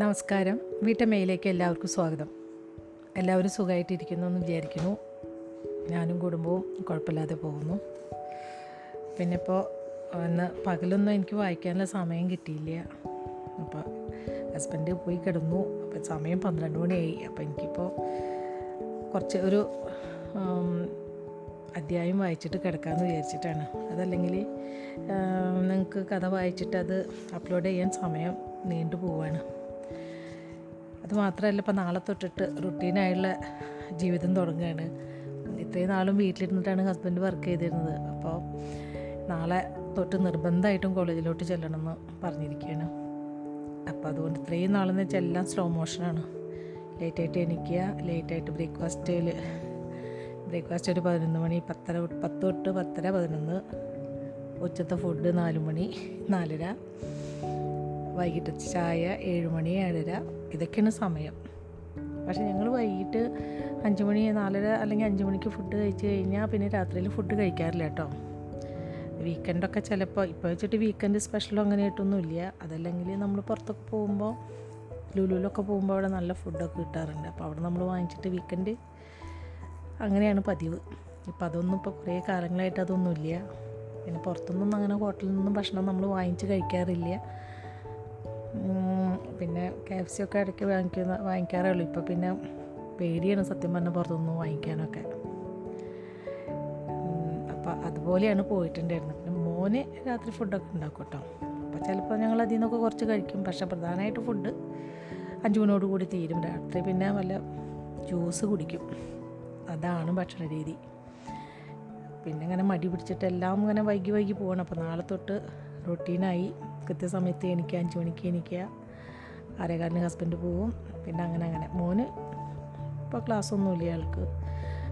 നമസ്കാരം. വീട്ടമ്മയിലേക്ക് എല്ലാവർക്കും സ്വാഗതം. എല്ലാവരും സുഖമായിട്ടിരിക്കുന്നു എന്ന് വിചാരിക്കുന്നു. ഞാനും കുടുംബവും കുഴപ്പമില്ലാതെ പോകുന്നു. പിന്നെ ഇപ്പോൾ ഇന്ന് പകലൊന്നും എനിക്ക് വായിക്കാനുള്ള സമയം കിട്ടിയില്ല. അപ്പോൾ ഹസ്ബൻഡ് പോയി കിടന്നു. അപ്പം സമയം പന്ത്രണ്ട് മണിയായി. അപ്പോൾ എനിക്കിപ്പോൾ കുറച്ച് ഒരു അധ്യായം വായിച്ചിട്ട് കിടക്കാമെന്ന് വിചാരിച്ചിട്ടാണ്. അതല്ലെങ്കിൽ നിങ്ങൾക്ക് കഥ വായിച്ചിട്ട് അത് അപ്ലോഡ് ചെയ്യാൻ സമയം നീണ്ടു പോവാണ്. അത് മാത്രമല്ല ഇപ്പം നാളെ തൊട്ടിട്ട് റുട്ടീനായുള്ള ജീവിതം തുടങ്ങുകയാണ്. ഇത്രയും നാളും വീട്ടിലിരുന്നിട്ടാണ് ഹസ്ബൻഡ് വർക്ക് ചെയ്തിരുന്നത്. അപ്പോൾ നാളെ തൊട്ട് നിർബന്ധമായിട്ടും കോളേജിലോട്ട് ചെല്ലണമെന്ന് പറഞ്ഞിരിക്കുകയാണ്. അപ്പോൾ അതുകൊണ്ട് ഇത്രയും നാളെന്ന് വെച്ചാൽ എല്ലാം സ്ലോ മോഷനാണ് ലേറ്റായിട്ട് എണീക്കുക ലേറ്റായിട്ട് ബ്രേക്ക്ഫാസ്റ്റിൽ ബ്രേക്ക്ഫാസ്റ്റ് ഒരു പതിനൊന്ന് മണി പത്തര പത്ത് തൊട്ട് പത്തര പതിനൊന്ന്. ഉച്ചത്തെ ഫുഡ് നാല് മണി നാലര. വൈകിട്ട് ചായ ഏഴ് മണി ഏഴര ഇതൊക്കെയാണ് സമയം. പക്ഷേ ഞങ്ങൾ വൈകിട്ട് അഞ്ച് മണി നാലര അല്ലെങ്കിൽ അഞ്ച് മണിക്ക് ഫുഡ് കഴിച്ച് കഴിഞ്ഞാൽ പിന്നെ രാത്രിയിൽ ഫുഡ് കഴിക്കാറില്ല കേട്ടോ. വീക്കെൻഡൊക്കെ ചിലപ്പോൾ ഇപ്പോൾ വെച്ചിട്ട് വീക്കെൻഡ് സ്പെഷ്യലോ ഇല്ല. അതല്ലെങ്കിൽ നമ്മൾ പുറത്തൊക്കെ പോകുമ്പോൾ ലുലുവിലൊക്കെ പോകുമ്പോൾ അവിടെ നല്ല ഫുഡൊക്കെ കിട്ടാറുണ്ട്. അപ്പോൾ അവിടെ നമ്മൾ വാങ്ങിച്ചിട്ട് വീക്കെൻഡ് അങ്ങനെയാണ് പതിവ്. ഇപ്പം അതൊന്നും ഇപ്പോൾ കുറേ കാലങ്ങളായിട്ട് അതൊന്നുമില്ല പിന്നെ പുറത്തുനിന്നും അങ്ങനെ ഹോട്ടലിൽ നിന്നും ഭക്ഷണം നമ്മൾ വാങ്ങിച്ച് കഴിക്കാറില്ല. പിന്നെ കെ എഫ് സി ഒക്കെ ഇടയ്ക്ക് വാങ്ങിക്കുന്ന വാങ്ങിക്കാറേ ഉള്ളൂ ഇപ്പോൾ പിന്നെ പേടിയാണ് സത്യം പറഞ്ഞാൽ പുറത്തുനിന്ന് വാങ്ങിക്കാനൊക്കെ. അപ്പോൾ അതുപോലെയാണ് പോയിട്ടുണ്ടായിരുന്നത്. പിന്നെ മോന് രാത്രി ഫുഡൊക്കെ ഉണ്ടാക്കും കേട്ടോ അപ്പോൾ ചിലപ്പോൾ ഞങ്ങൾ അതിൽ നിന്നൊക്കെ കുറച്ച് കഴിക്കും. പക്ഷേ പ്രധാനമായിട്ട് ഫുഡ് അഞ്ച് മണിയോട് കൂടി തീരും. രാത്രി പിന്നെ വല്ല ജ്യൂസ് കുടിക്കും. അതാണ് ഭക്ഷണ രീതി. പിന്നെ ഇങ്ങനെ മടി പിടിച്ചിട്ട് എല്ലാം ഇങ്ങനെ വൈകി വൈകി പോകണം അപ്പോൾ നാളെ തൊട്ട് റൊട്ടീനായി കൃത്യസമയത്ത് എനിക്ക് അഞ്ച് മണിക്ക് എനിക്ക് ആരേകാലിന് ഹസ്ബൻഡ് പോവും. പിന്നെ അങ്ങനെ അങ്ങനെ. മോന് ഇപ്പോൾ ക്ലാസ്സൊന്നുമില്ല അയാൾക്ക്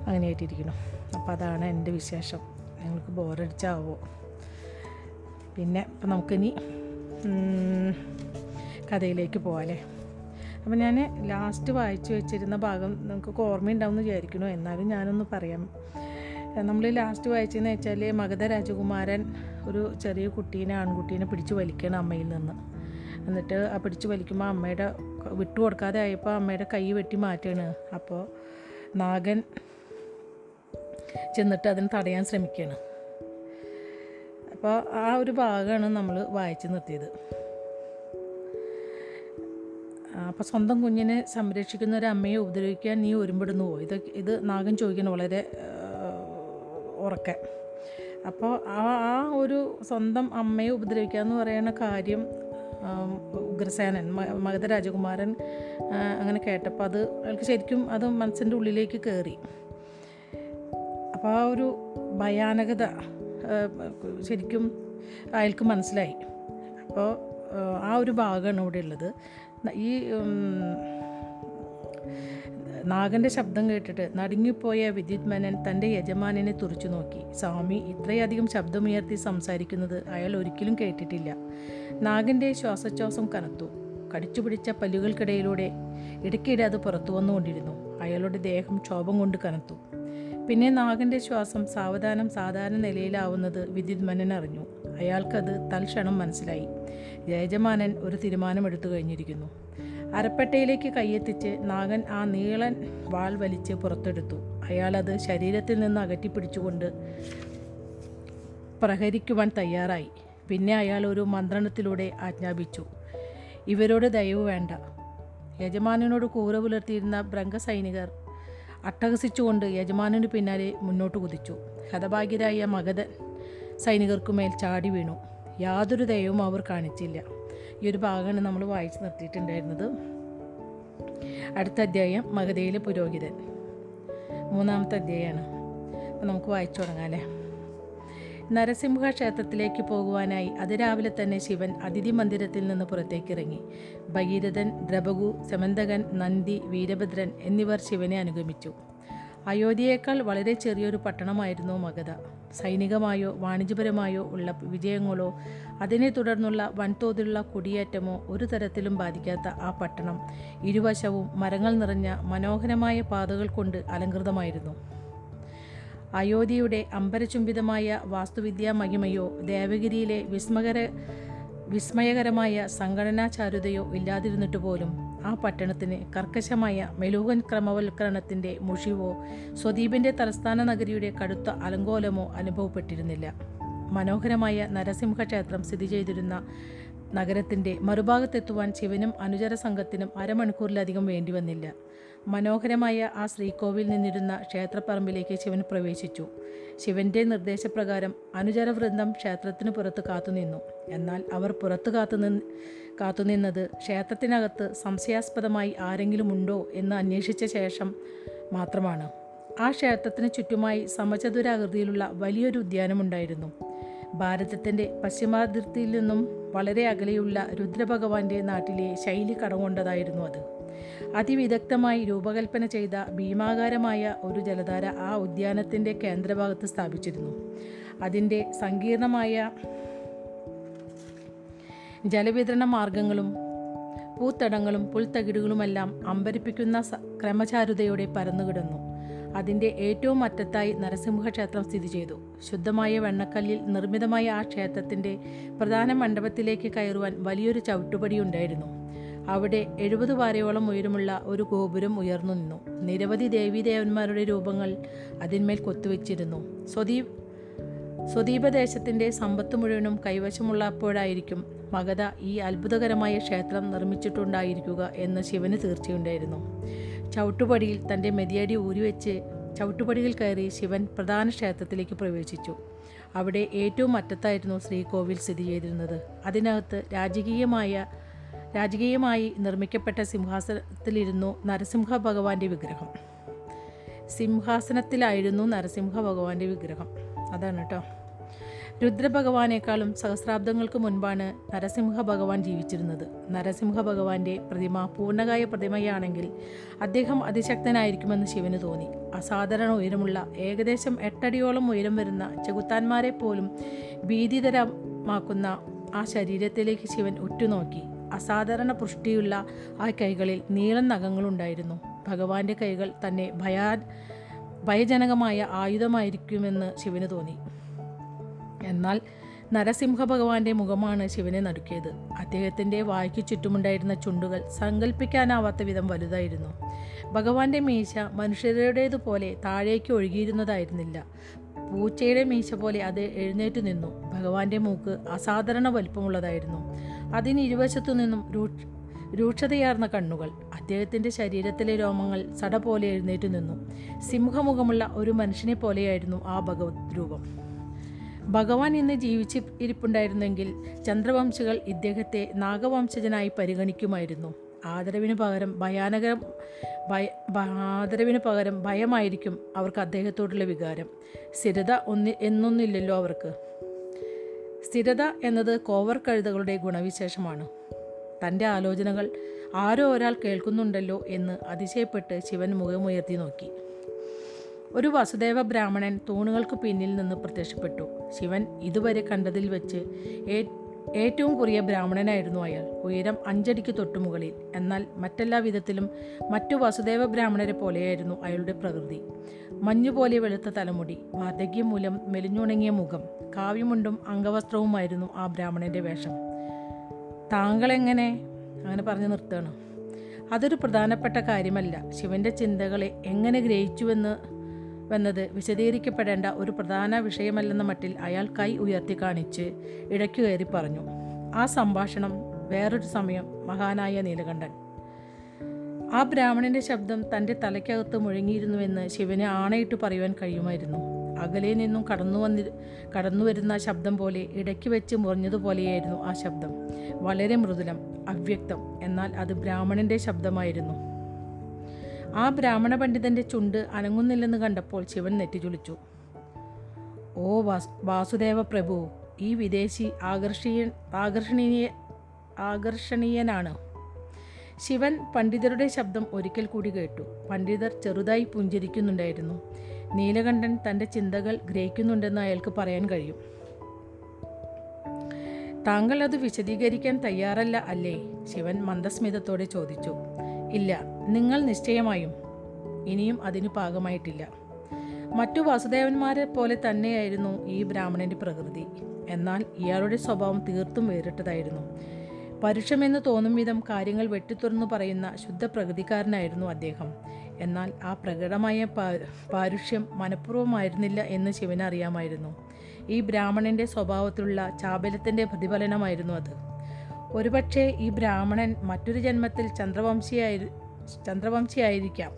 അങ്ങനെയായിട്ടിരിക്കണം അപ്പോൾ അതാണ് എന്റെ വിശേഷം. ഞങ്ങൾക്ക് ബോറടിച്ചാവോ പിന്നെ ഇപ്പം നമുക്കിനി കഥയിലേക്ക് പോകാമല്ലേ അപ്പം ഞാൻ ലാസ്റ്റ് വായിച്ചു വെച്ചിരുന്ന ഭാഗം നിങ്ങൾക്ക് ഓർമ്മയുണ്ടാവുമെന്ന് വിചാരിക്കണോ എന്നാലും ഞാനൊന്ന് പറയാം. നമ്മൾ ലാസ്റ്റ് വായിച്ചതെന്ന് വെച്ചാൽ മഗധ രാജകുമാരൻ ഒരു ചെറിയ കുട്ടീനെ ആൺകുട്ടീനെ പിടിച്ചു വലിക്കണം അമ്മയിൽ നിന്ന്. എന്നിട്ട് ആ പിടിച്ചു വലിക്കുമ്പോൾ അമ്മയുടെ വിട്ടു കൊടുക്കാതെ ആയപ്പോൾ അമ്മയുടെ കൈ വെട്ടി മാറ്റാണ്. അപ്പോൾ നാഗൻ ചെന്നിട്ട് അതിന് തടയാൻ ശ്രമിക്കുകയാണ് അപ്പോൾ ആ ഒരു ഭാഗമാണ് നമ്മൾ വായിച്ച് നിർത്തിയത്. അപ്പോൾ സ്വന്തം കുഞ്ഞിനെ സംരക്ഷിക്കുന്ന ഒരു അമ്മയെ ഉപദ്രവിക്കാൻ നീ ഒരുമ്പെടുന്നുവോ? ഇതൊക്കെ ഇത് നാഗൻ ചോദിക്കുന്നത് വളരെ ഉറക്കെ. അപ്പോൾ ആ ആ ഒരു സ്വന്തം അമ്മയെ ഉപദ്രവിക്കുക എന്ന് പറയുന്ന കാര്യം ഉഗ്രസേനൻ മഗധ രാജകുമാരൻ അങ്ങനെ കേട്ടപ്പോൾ അത് അയാൾക്ക് ശരിക്കും അത് മനസ്സിന്റെ ഉള്ളിലേക്ക് കയറി അപ്പോൾ ആ ഒരു ഭയാനകത ശരിക്കും അയാൾക്ക് മനസ്സിലായി. അപ്പോൾ ആ ഒരു ഭാഗമാണ് ഇവിടെ ഉള്ളത്. ഈ ഉം, നാഗന്റെ ശബ്ദം കേട്ടിട്ട് നടുങ്ങിപ്പോയ വിദ്യുത് മേനൻ തന്റെ യജമാനനെ തുറച്ചു നോക്കി. സ്വാമി ഇത്രയധികം ശബ്ദമുയർത്തി സംസാരിക്കുന്നത് അയാൾ ഒരിക്കലും കേട്ടിട്ടില്ല. നാഗന്റെ ശ്വാസോച്ഛ്വാസം കനത്തു. കടിച്ചുപിടിച്ച പല്ലുകൾക്കിടയിലൂടെ ഇടയ്ക്കിടെ അത് പുറത്തു വന്നുകൊണ്ടിരുന്നു. അയാളുടെ ദേഹം ക്ഷോഭം കൊണ്ട് കനത്തു. പിന്നെ നാഗന്റെ ശ്വാസം സാവധാനം സാധാരണ നിലയിലാവുന്നത് വിദ്യുത് മനൻ അറിഞ്ഞു. അയാൾക്കത് തൽക്ഷണം മനസ്സിലായി. യജമാനൻ ഒരു തീരുമാനമെടുത്തു കഴിഞ്ഞിരിക്കുന്നു. അരപ്പട്ടയിലേക്ക് കൈയെത്തിച്ച് നാഗൻ ആ നീളൻ വാൾ വലിച്ച് പുറത്തെടുത്തു. അയാളത് ശരീരത്തിൽ നിന്ന് അകറ്റിപ്പിടിച്ചുകൊണ്ട് പ്രഹരിക്കുവാൻ തയ്യാറായി. പിന്നെ അയാൾ ഒരു മന്ത്രണത്തിലൂടെ ആജ്ഞാപിച്ചു. ഇവരോട് ദയവ് വേണ്ട യജമാനനോട് കൂറ പുലർത്തിയിരുന്ന ബ്രംഗസൈനികർ അട്ടഹസിച്ചുകൊണ്ട് യജമാനന് പിന്നാലെ മുന്നോട്ട് കുതിച്ചു. ഹതഭാഗ്യരായ മഗധൻ സൈനികർക്കുമേൽ ചാടി വീണു. യാതൊരു ദയവും അവർ കാണിച്ചില്ല. ഈ ഒരു ഭാഗമാണ് നമ്മൾ വായിച്ച് നിർത്തിയിട്ടുണ്ടായിരുന്നത്. അടുത്ത അധ്യായം മകതയിലെ പുരോഹിതൻ. മൂന്നാമത്തെ അധ്യായമാണ്. അപ്പോൾ നമുക്ക് വായിച്ചു തുടങ്ങാം അല്ലേ? നരസിംഹ ക്ഷേത്രത്തിലേക്ക് പോകുവാനായി അതിരാവിലെ തന്നെ ശിവൻ അതിഥി മന്ദിരത്തിൽ നിന്ന് പുറത്തേക്കിറങ്ങി. ഭഗീരഥൻ ദ്രബകു സമന്തകൻ നന്ദി വീരഭദ്രൻ എന്നിവർ ശിവനെ അനുഗമിച്ചു. അയോധ്യയേക്കാൾ വളരെ ചെറിയൊരു പട്ടണമായിരുന്നു മഗധ. സൈനികമായോ വാണിജ്യപരമായോ ഉള്ള വിജയങ്ങളോ അതിനെ തുടർന്നുള്ള വൻതോതിലുള്ള കുടിയേറ്റമോ ഒരു തരത്തിലും ബാധിക്കാത്ത ആ പട്ടണം ഇരുവശവും മരങ്ങൾ നിറഞ്ഞ മനോഹരമായ പാതകൾ കൊണ്ട് അലങ്കൃതമായിരുന്നു. അയോധ്യയുടെ അമ്പരചുംബിതമായ വാസ്തുവിദ്യാ മഹിമയോ ദേവഗിരിയിലെ വിസ്മകര വിസ്മയകരമായ സംഘടനാ ചാരുതയോ ഇല്ലാതിരുന്നിട്ട് പോലും ആ പട്ടണത്തിന് കർക്കശമായ മെലൂഹൻ ക്രമവൽക്കരണത്തിന്റെ മുഷിവോ സ്വദീപിന്റെ തലസ്ഥാന നഗരിയുടെ കടുത്ത അലങ്കോലമോ അനുഭവപ്പെട്ടിരുന്നില്ല. മനോഹരമായ നരസിംഹ ക്ഷേത്രം സ്ഥിതി ചെയ്തിരുന്ന നഗരത്തിന്റെ മറുഭാഗത്തെത്തുവാൻ ശിവനും അനുചര സംഘത്തിനും അരമണിക്കൂറിലധികം വേണ്ടി വന്നില്ല. മനോഹരമായ ആ ശ്രീകോവിൽ നിന്നിരുന്ന ക്ഷേത്രപ്പറമ്പിലേക്ക് ശിവൻ പ്രവേശിച്ചു. ശിവന്റെ നിർദ്ദേശപ്രകാരം അനുചരവൃന്ദം ക്ഷേത്രത്തിനു പുറത്ത് കാത്തുനിന്നു. എന്നാൽ അവർ പുറത്തു കാത്തുനിന്ന് കാത്തുനിന്നത് ക്ഷേത്രത്തിനകത്ത് സംശയാസ്പദമായി ആരെങ്കിലും ഉണ്ടോ എന്ന് അന്വേഷിച്ച ശേഷം മാത്രമാണ്. ആ ക്ഷേത്രത്തിന് ചുറ്റുമായി സമചതുരാകൃതിയിലുള്ള വലിയൊരു ഉദ്യാനമുണ്ടായിരുന്നു. ഭാരതത്തിന്റെ പശ്ചിമാതിർത്തിയിൽ നിന്നും വളരെ അകലെയുള്ള രുദ്രഭഗവാന്റെ നാട്ടിലെ ശൈലി കടകൊണ്ടതായിരുന്നു അത്. അതിവിദഗ്ധമായി രൂപകൽപ്പന ചെയ്ത ഭീമാകാരമായ ഒരു ജലധാര ആ ഉദ്യാനത്തിന്റെ കേന്ദ്രഭാഗത്ത് സ്ഥാപിച്ചിരുന്നു. അതിന്റെ സങ്കീർണമായ ജലവിതരണ മാർഗങ്ങളും പൂത്തടങ്ങളും പുൽത്തകിടുകളുമെല്ലാം അമ്പരിപ്പിക്കുന്ന ക്രമചാരുതയോടെ പരന്നുകിടന്നു. അതിന്റെ ഏറ്റവും അറ്റത്തായി നരസിംഹ ക്ഷേത്രം സ്ഥിതി ചെയ്തു. ശുദ്ധമായ വെണ്ണക്കല്ലിൽ നിർമ്മിതമായ ആ ക്ഷേത്രത്തിന്റെ പ്രധാന മണ്ഡപത്തിലേക്ക് കയറുവാൻ വലിയൊരു ചവിട്ടുപടി ഉണ്ടായിരുന്നു. അവിടെ എഴുപത് വാരയോളം ഉയരമുള്ള ഒരു ഗോപുരം ഉയർന്നു നിന്നു. നിരവധി ദേവീദേവന്മാരുടെ രൂപങ്ങൾ അതിന്മേൽ കൊത്തുവച്ചിരുന്നു. സ്വദീപ് സ്വദീപദേശത്തിന്റെ സമ്പത്ത് മുഴുവനും കൈവശമുള്ളപ്പോഴായിരിക്കും മഗധ ഈ അത്ഭുതകരമായ ക്ഷേത്രം നിർമ്മിച്ചിട്ടുണ്ടായിരിക്കുക എന്ന് ശിവന് തീർച്ചയുണ്ടായിരുന്നു. ചവിട്ടുപടിയിൽ തന്റെ മെതിയടി ഊരിവെച്ച് ചവിട്ടുപടിയിൽ കയറി ശിവൻ പ്രധാന ക്ഷേത്രത്തിലേക്ക് പ്രവേശിച്ചു. അവിടെ ഏറ്റവും അറ്റത്തായിരുന്നു ശ്രീകോവിൽ സ്ഥിതി ചെയ്തിരുന്നത്. അതിനകത്ത് രാജകീയമായ രാജകീയമായി നിർമ്മിക്കപ്പെട്ട സിംഹാസനത്തിലിരുന്നു നരസിംഹ ഭഗവാന്റെ വിഗ്രഹം. സിംഹാസനത്തിലായിരുന്നു നരസിംഹ ഭഗവാന്റെ വിഗ്രഹം. അതാണ് കേട്ടോ രുദ്രഭഗവാനേക്കാളും സഹസ്രാബ്ദങ്ങൾക്ക് മുൻപാണ് നരസിംഹ ഭഗവാൻ ജീവിച്ചിരുന്നത്. നരസിംഹ ഭഗവാന്റെ പ്രതിമ പൂർണകായ പ്രതിമയാണെങ്കിൽ അദ്ദേഹം അതിശക്തനായിരിക്കുമെന്ന് ശിവന് തോന്നി. അസാധാരണ ഉയരമുള്ള ഏകദേശം എട്ടടിയോളം ഉയരം വരുന്ന ചെകുത്താന്മാരെ പോലും ഭീതിതരമാക്കുന്ന ആ ശരീരത്തിലേക്ക് ശിവൻ ഉറ്റുനോക്കി. അസാധാരണ പുഷ്ടിയുള്ള ആ കൈകളിൽ നീളൻ നഖങ്ങളുണ്ടായിരുന്നു. ഭഗവാന്റെ കൈകൾ തന്നെ ഭയാ ഭയജനകമായ ആയുധമായിരിക്കുമെന്ന് ശിവന് തോന്നി. എന്നാൽ നരസിംഹ ഭഗവാന്റെ മുഖമാണ് ശിവനെ നടുക്കിയത്. അദ്ദേഹത്തിന്റെ വായ്ക്ക് ചുറ്റുമുണ്ടായിരുന്ന ചുണ്ടുകൾ സങ്കല്പിക്കാനാവാത്ത വിധം വലുതായിരുന്നു. ഭഗവാന്റെ മീശ മനുഷ്യരുടേതുപോലെ താഴേക്ക് ഒഴുകിയിരുന്നതായിരുന്നില്ല. പൂച്ചയുടെ മീശ പോലെ അത് എഴുന്നേറ്റ് നിന്നു. ഭഗവാന്റെ മൂക്ക് അസാധാരണ വലുപ്പമുള്ളതായിരുന്നു. അതിന് ഇരുവശത്തു നിന്നും രൂക്ഷതയാർന്ന കണ്ണുകൾ. അദ്ദേഹത്തിന്റെ ശരീരത്തിലെ രോമങ്ങൾ സട പോലെ എഴുന്നേറ്റ് നിന്നു. സിംഹമുഖമുള്ള ഒരു മനുഷ്യനെ പോലെയായിരുന്നു ആ ഭഗവത് രൂപം ഭഗവാൻ ഇന്ന് ജീവിച്ച് ഇരിപ്പുണ്ടായിരുന്നെങ്കിൽ ചന്ദ്രവംശികൾ ഇദ്ദേഹത്തെ നാഗവംശജനായി പരിഗണിക്കുമായിരുന്നു. ആദരവിന് പകരം ഭയാനക ഭയ ആദരവിന് പകരം ഭയമായിരിക്കും അവർക്ക് അദ്ദേഹത്തോടുള്ള വികാരം. സ്ഥിരത ഒന്നി എന്നൊന്നില്ലല്ലോ അവർക്ക്. സ്ഥിരത എന്നത് കോവർ കഴുതകളുടെ ഗുണവിശേഷമാണ്. തന്റെ ആലോചനകൾ ആരോ ഒരാൾ കേൾക്കുന്നുണ്ടല്ലോ എന്ന് അതിശയപ്പെട്ട് ശിവൻ മുഖമുയർത്തി നോക്കി. ഒരു വസുദേവ ബ്രാഹ്മണൻ തൂണുകൾക്ക് പിന്നിൽ നിന്ന് പ്രത്യക്ഷപ്പെട്ടു. ശിവൻ ഇതുവരെ കണ്ടതിൽ വെച്ച് ഏറ്റവും കുറിയ ബ്രാഹ്മണനായിരുന്നു അയാൾ. ഉയരം അഞ്ചടിക്ക് തൊട്ടുമുകളിൽ എന്നാൽ മറ്റെല്ലാ വിധത്തിലും മറ്റു വസുദേവ ബ്രാഹ്മണരെ പോലെയായിരുന്നു അയാളുടെ പ്രകൃതി. മഞ്ഞുപോലെ വെളുത്ത തലമുടി വാർദ്ധക്യം മൂലം മെലിഞ്ഞുണങ്ങിയ മുഖം കാവ്യമുണ്ടും അംഗവസ്ത്രവുമായിരുന്നു ആ ബ്രാഹ്മണന്റെ വേഷം. താങ്കളെങ്ങനെ അങ്ങനെ പറഞ്ഞു നിർത്തണം അതൊരു പ്രധാനപ്പെട്ട കാര്യമല്ല. ശിവന്റെ ചിന്തകളെ എങ്ങനെ ഗ്രഹിച്ചുവെന്ന് വന്നത് വിശദീകരിക്കപ്പെടേണ്ട ഒരു പ്രധാന വിഷയമല്ലെന്ന മട്ടിൽ അയാൾ കൈ ഉയർത്തി കാണിച്ച് ഇടയ്ക്കു കയറി പറഞ്ഞു. ആ സംഭാഷണം വേറൊരു സമയം മഹാനായ നീലകണ്ഠൻ. ആ ബ്രാഹ്മണന്റെ ശബ്ദം തന്റെ തലയ്ക്കകത്ത് മുഴങ്ങിയിരുന്നുവെന്ന് ശിവന് ആണയിട്ട് പറയുവാൻ കഴിയുമായിരുന്നു. അകലെ നിന്നും കടന്നു വന്നി കടന്നു വരുന്ന ശബ്ദം പോലെ ഇടയ്ക്ക് വെച്ച് മുറിഞ്ഞതുപോലെയായിരുന്നു ആ ശബ്ദം. വളരെ മൃദുലം അവ്യക്തം. എന്നാൽ അത് ബ്രാഹ്മണന്റെ ശബ്ദമായിരുന്നു. ആ ബ്രാഹ്മണ പണ്ഡിതന്റെ ചുണ്ട് അനങ്ങുന്നില്ലെന്ന് കണ്ടപ്പോൾ ശിവൻ നെറ്റിചുളിച്ചു. ഓ വാസ് വാസുദേവ പ്രഭു ഈ വിദേശി ആകർഷീയ ആകർഷണീയ ആകർഷണീയനാണ്. ശിവൻ പണ്ഡിതരുടെ ശബ്ദം ഒരിക്കൽ കൂടി കേട്ടു. പണ്ഡിതർ ചെറുതായി പുഞ്ചിരിക്കുന്നുണ്ടായിരുന്നു. നീലകണ്ഠൻ തന്റെ ചിന്തകൾ ഗ്രഹിക്കുന്നുണ്ടെന്ന് അയാൾക്ക് പറയാൻ കഴിയും. താങ്കൾ അത് വിശദീകരിക്കാൻ തയ്യാറല്ല അല്ലേ? ശിവൻ മന്ദസ്മിതത്തോടെ ചോദിച്ചു. ഇല്ല നിങ്ങൾ നിശ്ചയമായും. ഇനിയും അതിന് പാകമായിട്ടില്ല. മറ്റു വാസുദേവന്മാരെ പോലെ തന്നെയായിരുന്നു ഈ ബ്രാഹ്മണന്റെ പ്രകൃതി. എന്നാൽ ഇയാളുടെ സ്വഭാവം തീർത്തും വേറിട്ടതായിരുന്നു. പരുഷമെന്ന് തോന്നും വിധം കാര്യങ്ങൾ വെട്ടിത്തുറന്നു പറയുന്ന ശുദ്ധ പ്രകൃതിക്കാരനായിരുന്നു അദ്ദേഹം. എന്നാൽ ആ പ്രകടമായ പാരുഷ്യം മനഃപൂർവമായിരുന്നില്ല എന്ന് ശിവന് അറിയാമായിരുന്നു. ഈ ബ്രാഹ്മണന്റെ സ്വഭാവത്തിലുള്ള ചാബല്യത്തിന്റെ പ്രതിഫലനമായിരുന്നു അത്. ഒരുപക്ഷെ ഈ ബ്രാഹ്മണൻ മറ്റൊരു ജന്മത്തിൽ ചന്ദ്രവംശിയായി ചന്ദ്രവംശിയായിരിക്കാം.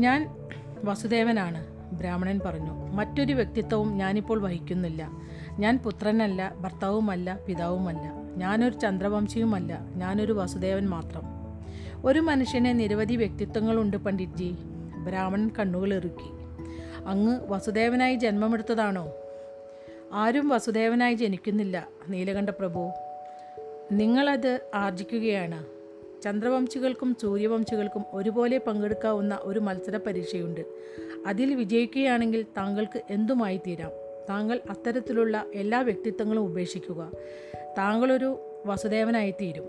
ഞാൻ വസുദേവനാണ് ബ്രാഹ്മണൻ പറഞ്ഞു. മറ്റൊരു വ്യക്തിത്വവും ഞാനിപ്പോൾ വഹിക്കുന്നില്ല. ഞാൻ പുത്രനല്ല ഭർത്താവുമല്ല പിതാവുമല്ല. ഞാനൊരു ചന്ദ്രവംശിയുമല്ല ഞാനൊരു വസുദേവൻ മാത്രം. ഒരു മനുഷ്യന് നിരവധി വ്യക്തിത്വങ്ങളുണ്ട് പണ്ഡിറ്റ്ജി. ബ്രാഹ്മണൻ കണ്ണുകൾ ഇറുക്കി. അങ്ങ് വസുദേവനായി ജന്മമെടുത്തതാണോ? ആരും വസുദേവനായി ജനിക്കുന്നില്ല നീലകണ്ഠ പ്രഭു. നിങ്ങളത് ആർജിക്കുകയാണ്. ചന്ദ്രവംശികൾക്കും സൂര്യവംശികൾക്കും ഒരുപോലെ പങ്കെടുക്കാവുന്ന ഒരു മത്സര പരീക്ഷയുണ്ട്. അതിൽ വിജയിക്കുകയാണെങ്കിൽ താങ്കൾക്ക് എന്തുമായി തീരാം താങ്കൾ അത്തരത്തിലുള്ള എല്ലാ വ്യക്തിത്വങ്ങളും ഉപേക്ഷിക്കുക. താങ്കളൊരു വസുദേവനായിത്തീരും.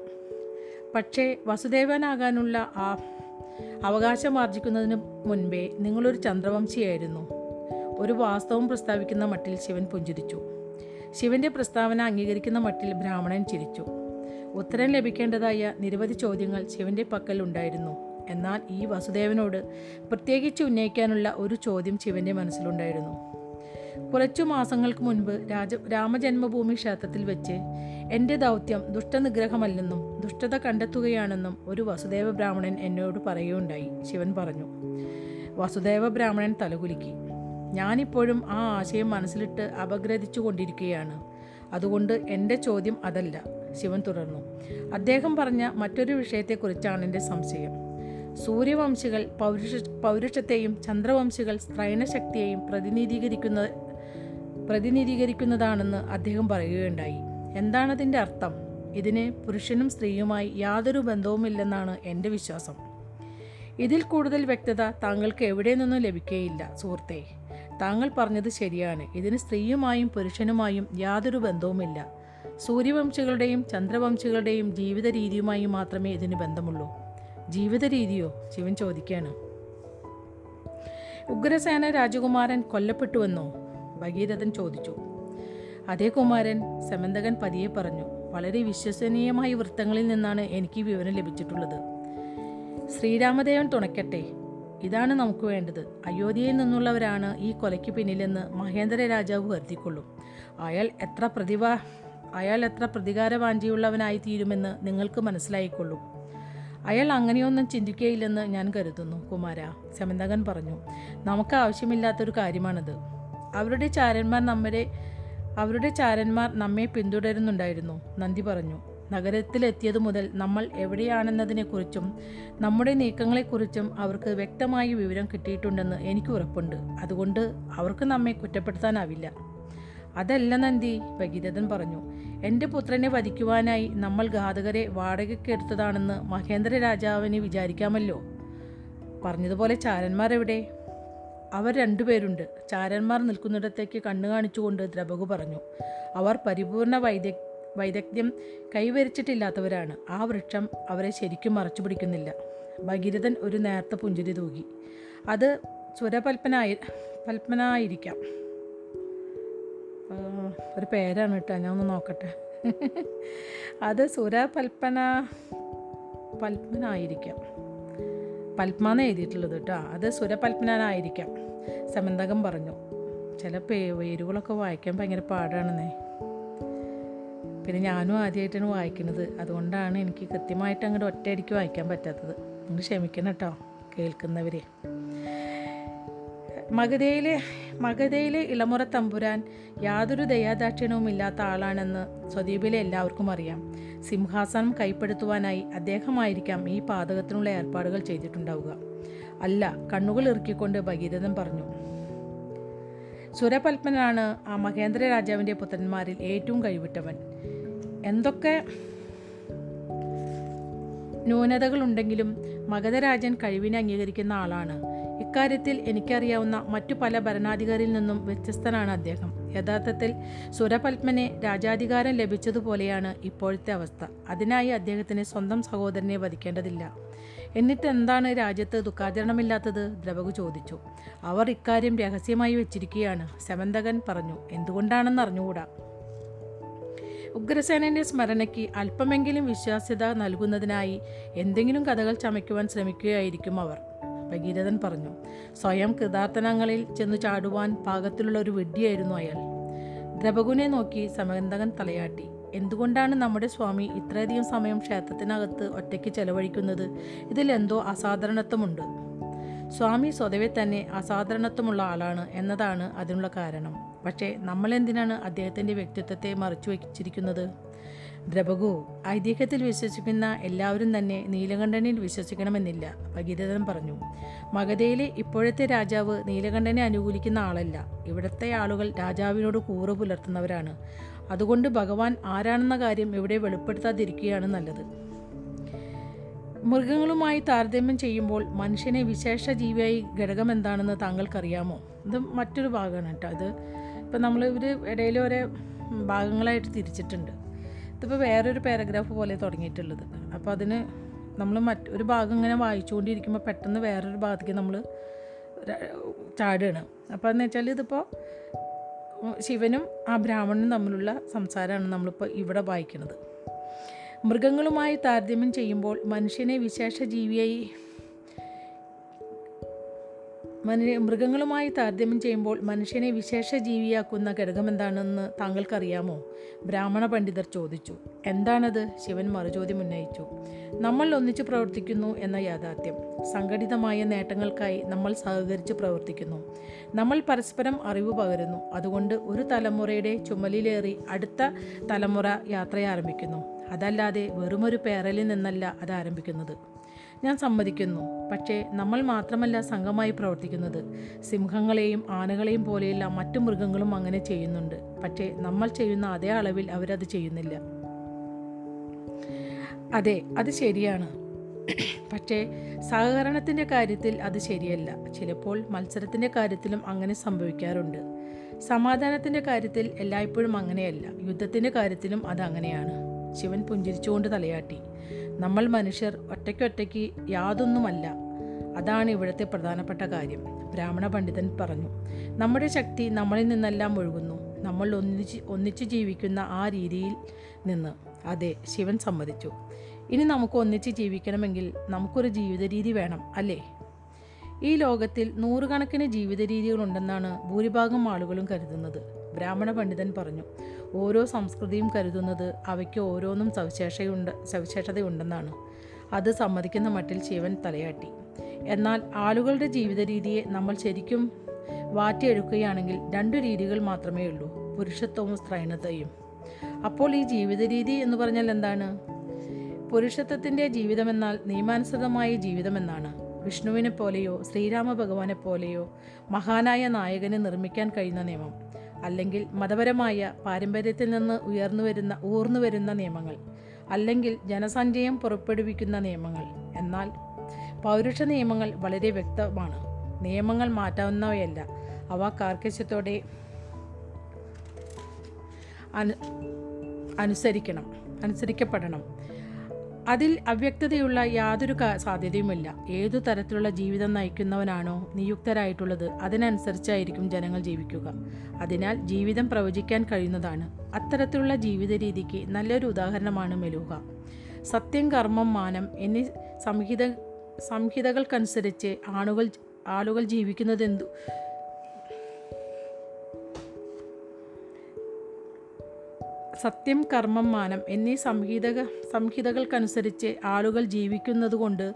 പക്ഷേ വസുദേവനാകാനുള്ള ആ അവകാശം ആർജിക്കുന്നതിന് മുൻപേ നിങ്ങളൊരു ചന്ദ്രവംശിയായിരുന്നു. ഒരു വാസ്തവം പ്രസ്താവിക്കുന്ന മട്ടിൽ ശിവൻ പുഞ്ചിരിച്ചു. ശിവന്റെ പ്രസ്താവന അംഗീകരിക്കുന്ന മട്ടിൽ ബ്രാഹ്മണൻ ചിരിച്ചു. ഉത്തരം ലഭിക്കേണ്ടതായ നിരവധി ചോദ്യങ്ങൾ ശിവന്റെ പക്കൽ ഉണ്ടായിരുന്നു. എന്നാൽ ഈ വസുദേവനോട് പ്രത്യേകിച്ച് ഉന്നയിക്കാനുള്ള ഒരു ചോദ്യം ശിവന്റെ മനസ്സിലുണ്ടായിരുന്നു. കുറച്ചു മാസങ്ങൾക്ക് മുൻപ് രാജ രാമജന്മഭൂമി ക്ഷേത്രത്തിൽ വെച്ച് എന്റെ ദൗത്യം ദുഷ്ടനിഗ്രഹമല്ലെന്നും ദുഷ്ടത കണ്ടെത്തുകയാണെന്നും ഒരു വസുദേവ ബ്രാഹ്മണൻ എന്നോട് പറയുകയുണ്ടായി. ശിവൻ പറഞ്ഞു വസുദേവ ബ്രാഹ്മണൻ തലകുലുക്കി. ഞാനിപ്പോഴും ആ ആശയം മനസ്സിലിട്ട് അപഗ്രഥിച്ചു കൊണ്ടിരിക്കുകയാണ് അതുകൊണ്ട് എന്റെ ചോദ്യം അതല്ല ശിവൻ തുടർന്നു. അദ്ദേഹം പറഞ്ഞ മറ്റൊരു വിഷയത്തെക്കുറിച്ചാണ് എന്റെ സംശയം. സൂര്യവംശികൾ പൗരുഷ പൗരുഷത്തെയും ചന്ദ്രവംശികൾ സ്ത്രൈണശക്തിയെയും പ്രതിനിധീകരിക്കുന്ന പ്രതിനിധീകരിക്കുന്നതാണെന്ന് അദ്ദേഹം പറയുകയുണ്ടായി. എന്താണതിന്റെ അർത്ഥം? ഇതിന് പുരുഷനും സ്ത്രീയുമായി യാതൊരു ബന്ധവുമില്ലെന്നാണ് എന്റെ വിശ്വാസം. ഇതിൽ കൂടുതൽ വ്യക്തത താങ്കൾക്ക് എവിടെ നിന്നും ലഭിക്കുകയില്ല സുഹൃത്തെ. താങ്കൾ പറഞ്ഞത് ശരിയാണ്. ഇതിന് സ്ത്രീയുമായും പുരുഷനുമായും യാതൊരു ബന്ധവുമില്ല. സൂര്യവംശികളുടെയും ചന്ദ്രവംശികളുടെയും ജീവിത രീതിയുമായി മാത്രമേ ഇതിന് ബന്ധമുള്ളൂ. ജീവിത രീതിയോ ശിവൻ ചോദിക്കാണ്. ഉഗ്രസേന രാജകുമാരൻ കൊല്ലപ്പെട്ടുവെന്നോ? ഭഗീരഥൻ ചോദിച്ചു. അതേ കുമാരൻ സമന്തകൻ പതിയെ പറഞ്ഞു വളരെ വിശ്വസനീയമായ വൃത്തങ്ങളിൽ നിന്നാണ് എനിക്ക് വിവരം ലഭിച്ചിട്ടുള്ളത്. ശ്രീരാമദേവൻ തുണയ്ക്കട്ടെ. ഇതാണ് നമുക്ക് വേണ്ടത്. അയോധ്യയിൽ നിന്നുള്ളവരാണ് ഈ കൊലയ്ക്ക് പിന്നിലെന്ന് മഹേന്ദ്ര രാജാവ് കരുതിക്കൊള്ളും. അയാൾ എത്ര പ്രതിഭ അയാൾ എത്ര പ്രതികാരവാഞ്ചിയുള്ളവനായി തീരുമെന്ന് നിങ്ങൾക്ക് മനസ്സിലായിക്കൊള്ളും. അയാൾ അങ്ങനെയൊന്നും ചിന്തിക്കുകയില്ലെന്ന് ഞാൻ കരുതുന്നു കുമാര സമന്തകൻ പറഞ്ഞു. നമുക്ക് ആവശ്യമില്ലാത്തൊരു കാര്യമാണിത്. അവരുടെ ചാരന്മാർ നമ്മരെ അവരുടെ ചാരന്മാർ നമ്മെ പിന്തുടരുന്നുണ്ടായിരുന്നു. നന്ദി പറഞ്ഞു. നഗരത്തിലെത്തിയതു മുതൽ നമ്മൾ എവിടെയാണെന്നതിനെക്കുറിച്ചും നമ്മുടെ നീക്കങ്ങളെക്കുറിച്ചും അവർക്ക് വ്യക്തമായ വിവരം കിട്ടിയിട്ടുണ്ടെന്ന് എനിക്ക് ഉറപ്പുണ്ട്. അതുകൊണ്ട് അവർക്ക് നമ്മെ കുറ്റപ്പെടുത്താനാവില്ല. അതല്ല നന്ദി ഭഗീരഥൻ പറഞ്ഞു. എന്റെ പുത്രനെ വധിക്കുവാനായി നമ്മൾ ഘാതകരെ വാടകയ്ക്കെടുത്തതാണെന്ന് മഹേന്ദ്ര രാജാവിന് വിചാരിക്കാമല്ലോ? പറഞ്ഞതുപോലെ ചാരന്മാർ അവർ രണ്ടുപേരുണ്ട്. ചാരന്മാർ നിൽക്കുന്നിടത്തേക്ക് കണ്ണു കാണിച്ചുകൊണ്ട് ദ്രബകു പറഞ്ഞു അവർ പരിപൂർണ വൈദ്യ വൈദഗ്ധ്യം കൈവരിച്ചിട്ടില്ലാത്തവരാണ്. ആ വൃക്ഷം അവരെ ശരിക്കും മറച്ചു പിടിക്കുന്നില്ല. ഭഗീരഥൻ ഒരു നേർത്ത പുഞ്ചിരി തൂകി അത് സ്വരപൽപ്പനായി പൽപ്പനായിരിക്കാം. ഒരു പേരാണ് കേട്ടോ ഞാൻ ഒന്ന് നോക്കട്ടെ. അത് സുരപൽപ്പന പൽപ്പനായിരിക്കാം. പത്മാന്ന് എഴുതിയിട്ടുള്ളത് കേട്ടോ. അത് സുരപത്മനായിരിക്കാം സമന്തകം പറഞ്ഞു. ചില പേ പേരുകളൊക്കെ വായിക്കാൻ ഭയങ്കര പാടാണെന്നേ. പിന്നെ ഞാനും ആദ്യമായിട്ടാണ് വായിക്കുന്നത്. അതുകൊണ്ടാണ് എനിക്ക് കൃത്യമായിട്ട് അങ്ങോട്ട് ഒറ്റയടിക്ക് വായിക്കാൻ പറ്റാത്തത്. നിങ്ങൾ ക്ഷമിക്കണം കേട്ടോ കേൾക്കുന്നവരെ. മഗധയിലെ മഗധയിലെ ഇളമുറ തമ്പുരാൻ യാതൊരു ദയാദാക്ഷിണ്യവും ഇല്ലാത്ത ആളാണെന്ന് സ്വദീപിലെ എല്ലാവർക്കും അറിയാം. സിംഹാസനം കൈപ്പെടുത്തുവാനായി അദ്ദേഹമായിരിക്കാം ഈ പാതകത്തിനുള്ള ഏർപ്പാടുകൾ ചെയ്തിട്ടുണ്ടാവുക. അല്ല കണ്ണുകൾ ഇറുക്കിക്കൊണ്ട് ഭഗീരഥൻ പറഞ്ഞു സുരപൽപ്പനാണ് ആ മഹേന്ദ്ര രാജാവിന്റെ പുത്രന്മാരിൽ ഏറ്റവും കഴിവിട്ടവൻ. എന്തൊക്കെ ന്യൂനതകളുണ്ടെങ്കിലും മഗധരാജൻ കഴിവിനെ അംഗീകരിക്കുന്ന ആളാണ്. ഇക്കാര്യത്തിൽ എനിക്കറിയാവുന്ന മറ്റു പല ഭരണാധികാരിയിൽ നിന്നും വ്യത്യസ്തനാണ് അദ്ദേഹം. യഥാർത്ഥത്തിൽ സുരപത്മനെ രാജാധികാരം ലഭിച്ചതുപോലെയാണ് ഇപ്പോഴത്തെ അവസ്ഥ. അതിനായി അദ്ദേഹത്തിന് സ്വന്തം സഹോദരനെ വധിക്കേണ്ടതില്ല. എന്നിട്ട് എന്താണ് രാജ്യത്ത് ദുഃഖാചരണമില്ലാത്തത്? ദ്രവകു ചോദിച്ചു. അവർ ഇക്കാര്യം രഹസ്യമായി വെച്ചിരിക്കുകയാണ്. ശമന്തകൻ പറഞ്ഞു എന്തുകൊണ്ടാണെന്ന് അറിഞ്ഞുകൂടാ? ഉഗ്രസേനന്റെ സ്മരണയ്ക്ക് അല്പമെങ്കിലും വിശ്വാസ്യത നൽകുന്നതിനായി എന്തെങ്കിലും കഥകൾ ചമയ്ക്കുവാൻ ശ്രമിക്കുകയായിരിക്കും അവർ. ഭഗീരഥൻ പറഞ്ഞു സ്വയം കൃതാർത്ഥനങ്ങളിൽ ചെന്നു ചാടുവാൻ പാകത്തിലുള്ള ഒരു വെഡ്ഡിയായിരുന്നു അയാൾ. ദ്രപകുനെ നോക്കി സമന്തകൻ തലയാട്ടി എന്തുകൊണ്ടാണ് നമ്മുടെ സ്വാമി ഇത്രയധികം സമയം ക്ഷേത്രത്തിനകത്ത് ഒറ്റയ്ക്ക് ചെലവഴിക്കുന്നത്? ഇതിലെന്തോ അസാധാരണത്വമുണ്ട്. സ്വാമി സ്വതവേ തന്നെ അസാധാരണത്വമുള്ള ആളാണ് എന്നതാണ് അതിനുള്ള കാരണം. പക്ഷേ നമ്മളെന്തിനാണ് അദ്ദേഹത്തിന്റെ വ്യക്തിത്വത്തെ മറച്ചു വച്ചിരിക്കുന്നത്? ദ്രപകു ഐതിഹ്യത്തിൽ വിശ്വസിക്കുന്ന എല്ലാവരും തന്നെ നീലകണ്ഠനിൽ വിശ്വസിക്കണമെന്നില്ല ഭഗീരഥൻ പറഞ്ഞു. മഗധയിലെ ഇപ്പോഴത്തെ രാജാവ് നീലകണ്ഠനെ അനുകൂലിക്കുന്ന ആളല്ല. ഇവിടുത്തെ ആളുകൾ രാജാവിനോട് കൂറ് പുലർത്തുന്നവരാണ്. അതുകൊണ്ട് ഭഗവാൻ ആരാണെന്ന കാര്യം ഇവിടെ വെളിപ്പെടുത്താതിരിക്കുകയാണ് നല്ലത്. മൃഗങ്ങളുമായി താരതമ്യം ചെയ്യുമ്പോൾ മനുഷ്യനെ വിശേഷ ജീവിയായി ഘടകം എന്താണെന്ന് താങ്കൾക്കറിയാമോ? ഇത് മറ്റൊരു ഭാഗമാണ് കേട്ടോ ഇത്. ഇപ്പം നമ്മൾ ഇവർ ഇടയിൽ ഓരോ ഭാഗങ്ങളായിട്ട് തിരിച്ചിട്ടുണ്ട്. ഇതിപ്പോൾ വേറൊരു പാരഗ്രാഫ് പോലെ തുടങ്ങിയിട്ടുള്ളത്. അപ്പോൾ അതിന് നമ്മൾ മറ്റ് ഒരു ഭാഗം ഇങ്ങനെ വായിച്ചുകൊണ്ടിരിക്കുമ്പോൾ പെട്ടെന്ന് വേറൊരു ഭാഗത്തേക്ക് നമ്മൾ ചാടുകയാണ്. അപ്പോൾ എന്ന് വെച്ചാൽ ഇതിപ്പോൾ ശിവനും ആ ബ്രാഹ്മണനും തമ്മിലുള്ള സംസാരമാണ് നമ്മളിപ്പോൾ ഇവിടെ വായിക്കുന്നത്. മൃഗങ്ങളുമായി താരതമ്യം ചെയ്യുമ്പോൾ മനുഷ്യനെ വിശേഷ ജീവിയായി മനുഷ്യ മൃഗങ്ങളുമായി താരതമ്യം ചെയ്യുമ്പോൾ മനുഷ്യനെ വിശേഷ ജീവിയാക്കുന്ന ഘടകം എന്താണെന്ന് താങ്കൾക്കറിയാമോ? ബ്രാഹ്മണ പണ്ഡിതർ ചോദിച്ചു. എന്താണത്? ശിവൻ മറുചോദ്യം ഉന്നയിച്ചു. നമ്മൾ ഒന്നിച്ചു പ്രവർത്തിക്കുന്നു എന്ന യാഥാർത്ഥ്യം. സംഘടിതമായ നേട്ടങ്ങൾക്കായി നമ്മൾ സഹകരിച്ച് പ്രവർത്തിക്കുന്നു. നമ്മൾ പരസ്പരം അറിവ് പകരുന്നു. അതുകൊണ്ട് ഒരു തലമുറയുടെ ചുമലിലേറി അടുത്ത തലമുറ യാത്ര ആരംഭിക്കുന്നു അതല്ലാതെ വെറുമൊരു പേരലിൽ നിന്നല്ല അത് ആരംഭിക്കുന്നത്. ഞാൻ സമ്മതിക്കുന്നു. പക്ഷേ നമ്മൾ മാത്രമല്ല സംഘമായി പ്രവർത്തിക്കുന്നത്. സിംഹങ്ങളെയും ആനകളെയും പോലെയുള്ള മറ്റു മൃഗങ്ങളും അങ്ങനെ ചെയ്യുന്നുണ്ട്. പക്ഷേ നമ്മൾ ചെയ്യുന്ന അതേ അളവിൽ അവരത് ചെയ്യുന്നില്ല. അതെ അത് ശരിയാണ്. പക്ഷേ സഹകരണത്തിന്റെ കാര്യത്തിൽ അത് ശരിയല്ല. ചിലപ്പോൾ മത്സരത്തിന്റെ കാര്യത്തിലും അങ്ങനെ സംഭവിക്കാറുണ്ട്. സമാധാനത്തിന്റെ കാര്യത്തിൽ എല്ലായ്പ്പോഴും അങ്ങനെയല്ല. യുദ്ധത്തിന്റെ കാര്യത്തിലും അത് അങ്ങനെയാണ്. ശിവൻ പുഞ്ചിരിച്ചുകൊണ്ട് തലയാട്ടി. നമ്മൾ മനുഷ്യർ ഒറ്റയ്ക്കൊറ്റയ്ക്ക് യാതൊന്നുമല്ല. അതാണ് ഇവിടുത്തെ പ്രധാനപ്പെട്ട കാര്യം ബ്രാഹ്മണ പണ്ഡിതൻ പറഞ്ഞു. നമ്മുടെ ശക്തി നമ്മളിൽ നിന്നെല്ലാം ഒഴുകുന്നു. നമ്മൾ ഒന്നിച്ച് ഒന്നിച്ചു ജീവിക്കുന്ന ആ രീതിയിൽ നിന്ന് അതെ ശിവൻ സമ്മതിച്ചു. ഇനി നമുക്ക് ഒന്നിച്ച് ജീവിക്കണമെങ്കിൽ നമുക്കൊരു ജീവിത രീതി വേണം അല്ലേ? ഈ ലോകത്തിൽ നൂറുകണക്കിന് ജീവിത രീതികളുണ്ടെന്നാണ് ഭൂരിഭാഗം ആളുകളും കരുതുന്നത് ബ്രാഹ്മണ പണ്ഡിതൻ പറഞ്ഞു. ഓരോ സംസ്കൃതിയും കരുതുന്നത് അവയ്ക്ക് ഓരോന്നും സവിശേഷയുണ്ട് സവിശേഷതയുണ്ടെന്നാണ്. അത് സമ്മതിക്കുന്ന മട്ടിൽ ശിവൻ തലയാട്ടി. എന്നാൽ ആളുകളുടെ ജീവിത രീതിയെ നമ്മൾ ശരിക്കും വാറ്റിയെടുക്കുകയാണെങ്കിൽ രണ്ടു രീതികൾ മാത്രമേ ഉള്ളൂ പുരുഷത്വവും സ്ത്രൈണതയും അപ്പോൾ ഈ ജീവിത രീതി എന്ന് പറഞ്ഞാൽ എന്താണ്? പുരുഷത്വത്തിന്റെ ജീവിതമെന്നാൽ നിയമാനുസൃതമായ ജീവിതമെന്നാണ്. വിഷ്ണുവിനെ പോലെയോ ശ്രീരാമ ഭഗവാനെ പോലെയോ മഹാനായ നായകനെ നിർമ്മിക്കാൻ കഴിയുന്ന നിയമം. അല്ലെങ്കിൽ മതപരമായ പാരമ്പര്യത്തിൽ നിന്ന് ഉയർന്നു വരുന്ന ഊർന്നു വരുന്ന നിയമങ്ങൾ അല്ലെങ്കിൽ ജനസഞ്ചയം പുറപ്പെടുവിക്കുന്ന നിയമങ്ങൾ. എന്നാൽ പൗരുഷ നിയമങ്ങൾ വളരെ വ്യക്തമാണ്. നിയമങ്ങൾ മാറ്റാവുന്നവയല്ല. അവ കാർക്കശ്യത്തോടെ അനു അനുസരിക്കണം അനുസരിക്കപ്പെടണം. അതിൽ അവ്യക്തതയുള്ള യാതൊരു സാധ്യതയുമില്ല. ഏതു തരത്തിലുള്ള ജീവിതം നയിക്കുന്നവനാണോ നിയുക്തരായിട്ടുള്ളത് അതിനനുസരിച്ചായിരിക്കും ജനങ്ങൾ ജീവിക്കുക. അതിനാൽ ജീവിതം പ്രവചിക്കാൻ കഴിയുന്നതാണ്. അത്തരത്തിലുള്ള ജീവിത രീതിക്ക് നല്ലൊരു ഉദാഹരണമാണ് മെലൂഹ. സത്യം കർമ്മം മാനം എന്നീ സംഹിത സംഹിതകൾക്കനുസരിച്ച് ആളുകൾ ആളുകൾ ജീവിക്കുന്നതെന്തു സത്യം കർമ്മം മാനം എന്നീ സംഹിത സംഹിതകൾക്കനുസരിച്ച് ആളുകൾ ജീവിക്കുന്നതുകൊണ്ട്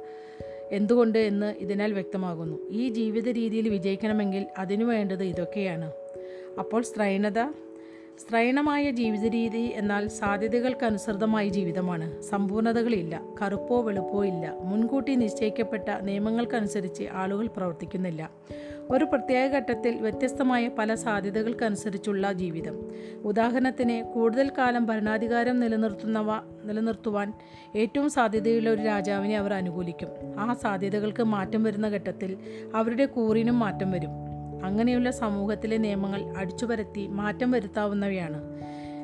എന്തുകൊണ്ട് എന്ന് ഇതിനാൽ വ്യക്തമാകുന്നു. ഈ ജീവിത രീതിയിൽ വിജയിക്കണമെങ്കിൽ അതിനു വേണ്ടത് ഇതൊക്കെയാണ്. അപ്പോൾ സ്ത്രൈണത സ്ത്രൈണമായ ജീവിത രീതി എന്നാൽ സാധ്യതകൾക്കനുസൃതമായ ജീവിതമാണ്. സമ്പൂർണതകളില്ല കറുപ്പോ വെളുപ്പോ ഇല്ല മുൻകൂട്ടി നിശ്ചയിക്കപ്പെട്ട നിയമങ്ങൾക്കനുസരിച്ച് ആളുകൾ പ്രവർത്തിക്കുന്നില്ല. ഒരു പ്രത്യേക ഘട്ടത്തിൽ വ്യത്യസ്തമായ പല സാധ്യതകൾക്കനുസരിച്ചുള്ള ജീവിതം. ഉദാഹരണത്തിന് കൂടുതൽ കാലം ഭരണാധികാരം നിലനിർത്തുന്നവ നിലനിർത്തുവാൻ ഏറ്റവും സാധ്യതയുള്ള ഒരു രാജാവിനെ അവർ അനുകൂലിക്കും. ആ സാധ്യതകൾക്ക് മാറ്റം വരുന്ന ഘട്ടത്തിൽ അവരുടെ കൂറിനും മാറ്റം വരും. അങ്ങനെയുള്ള സമൂഹത്തിലെ നിയമങ്ങൾ അടിച്ചുപരത്തി മാറ്റം വരുത്താവുന്നവയാണ്.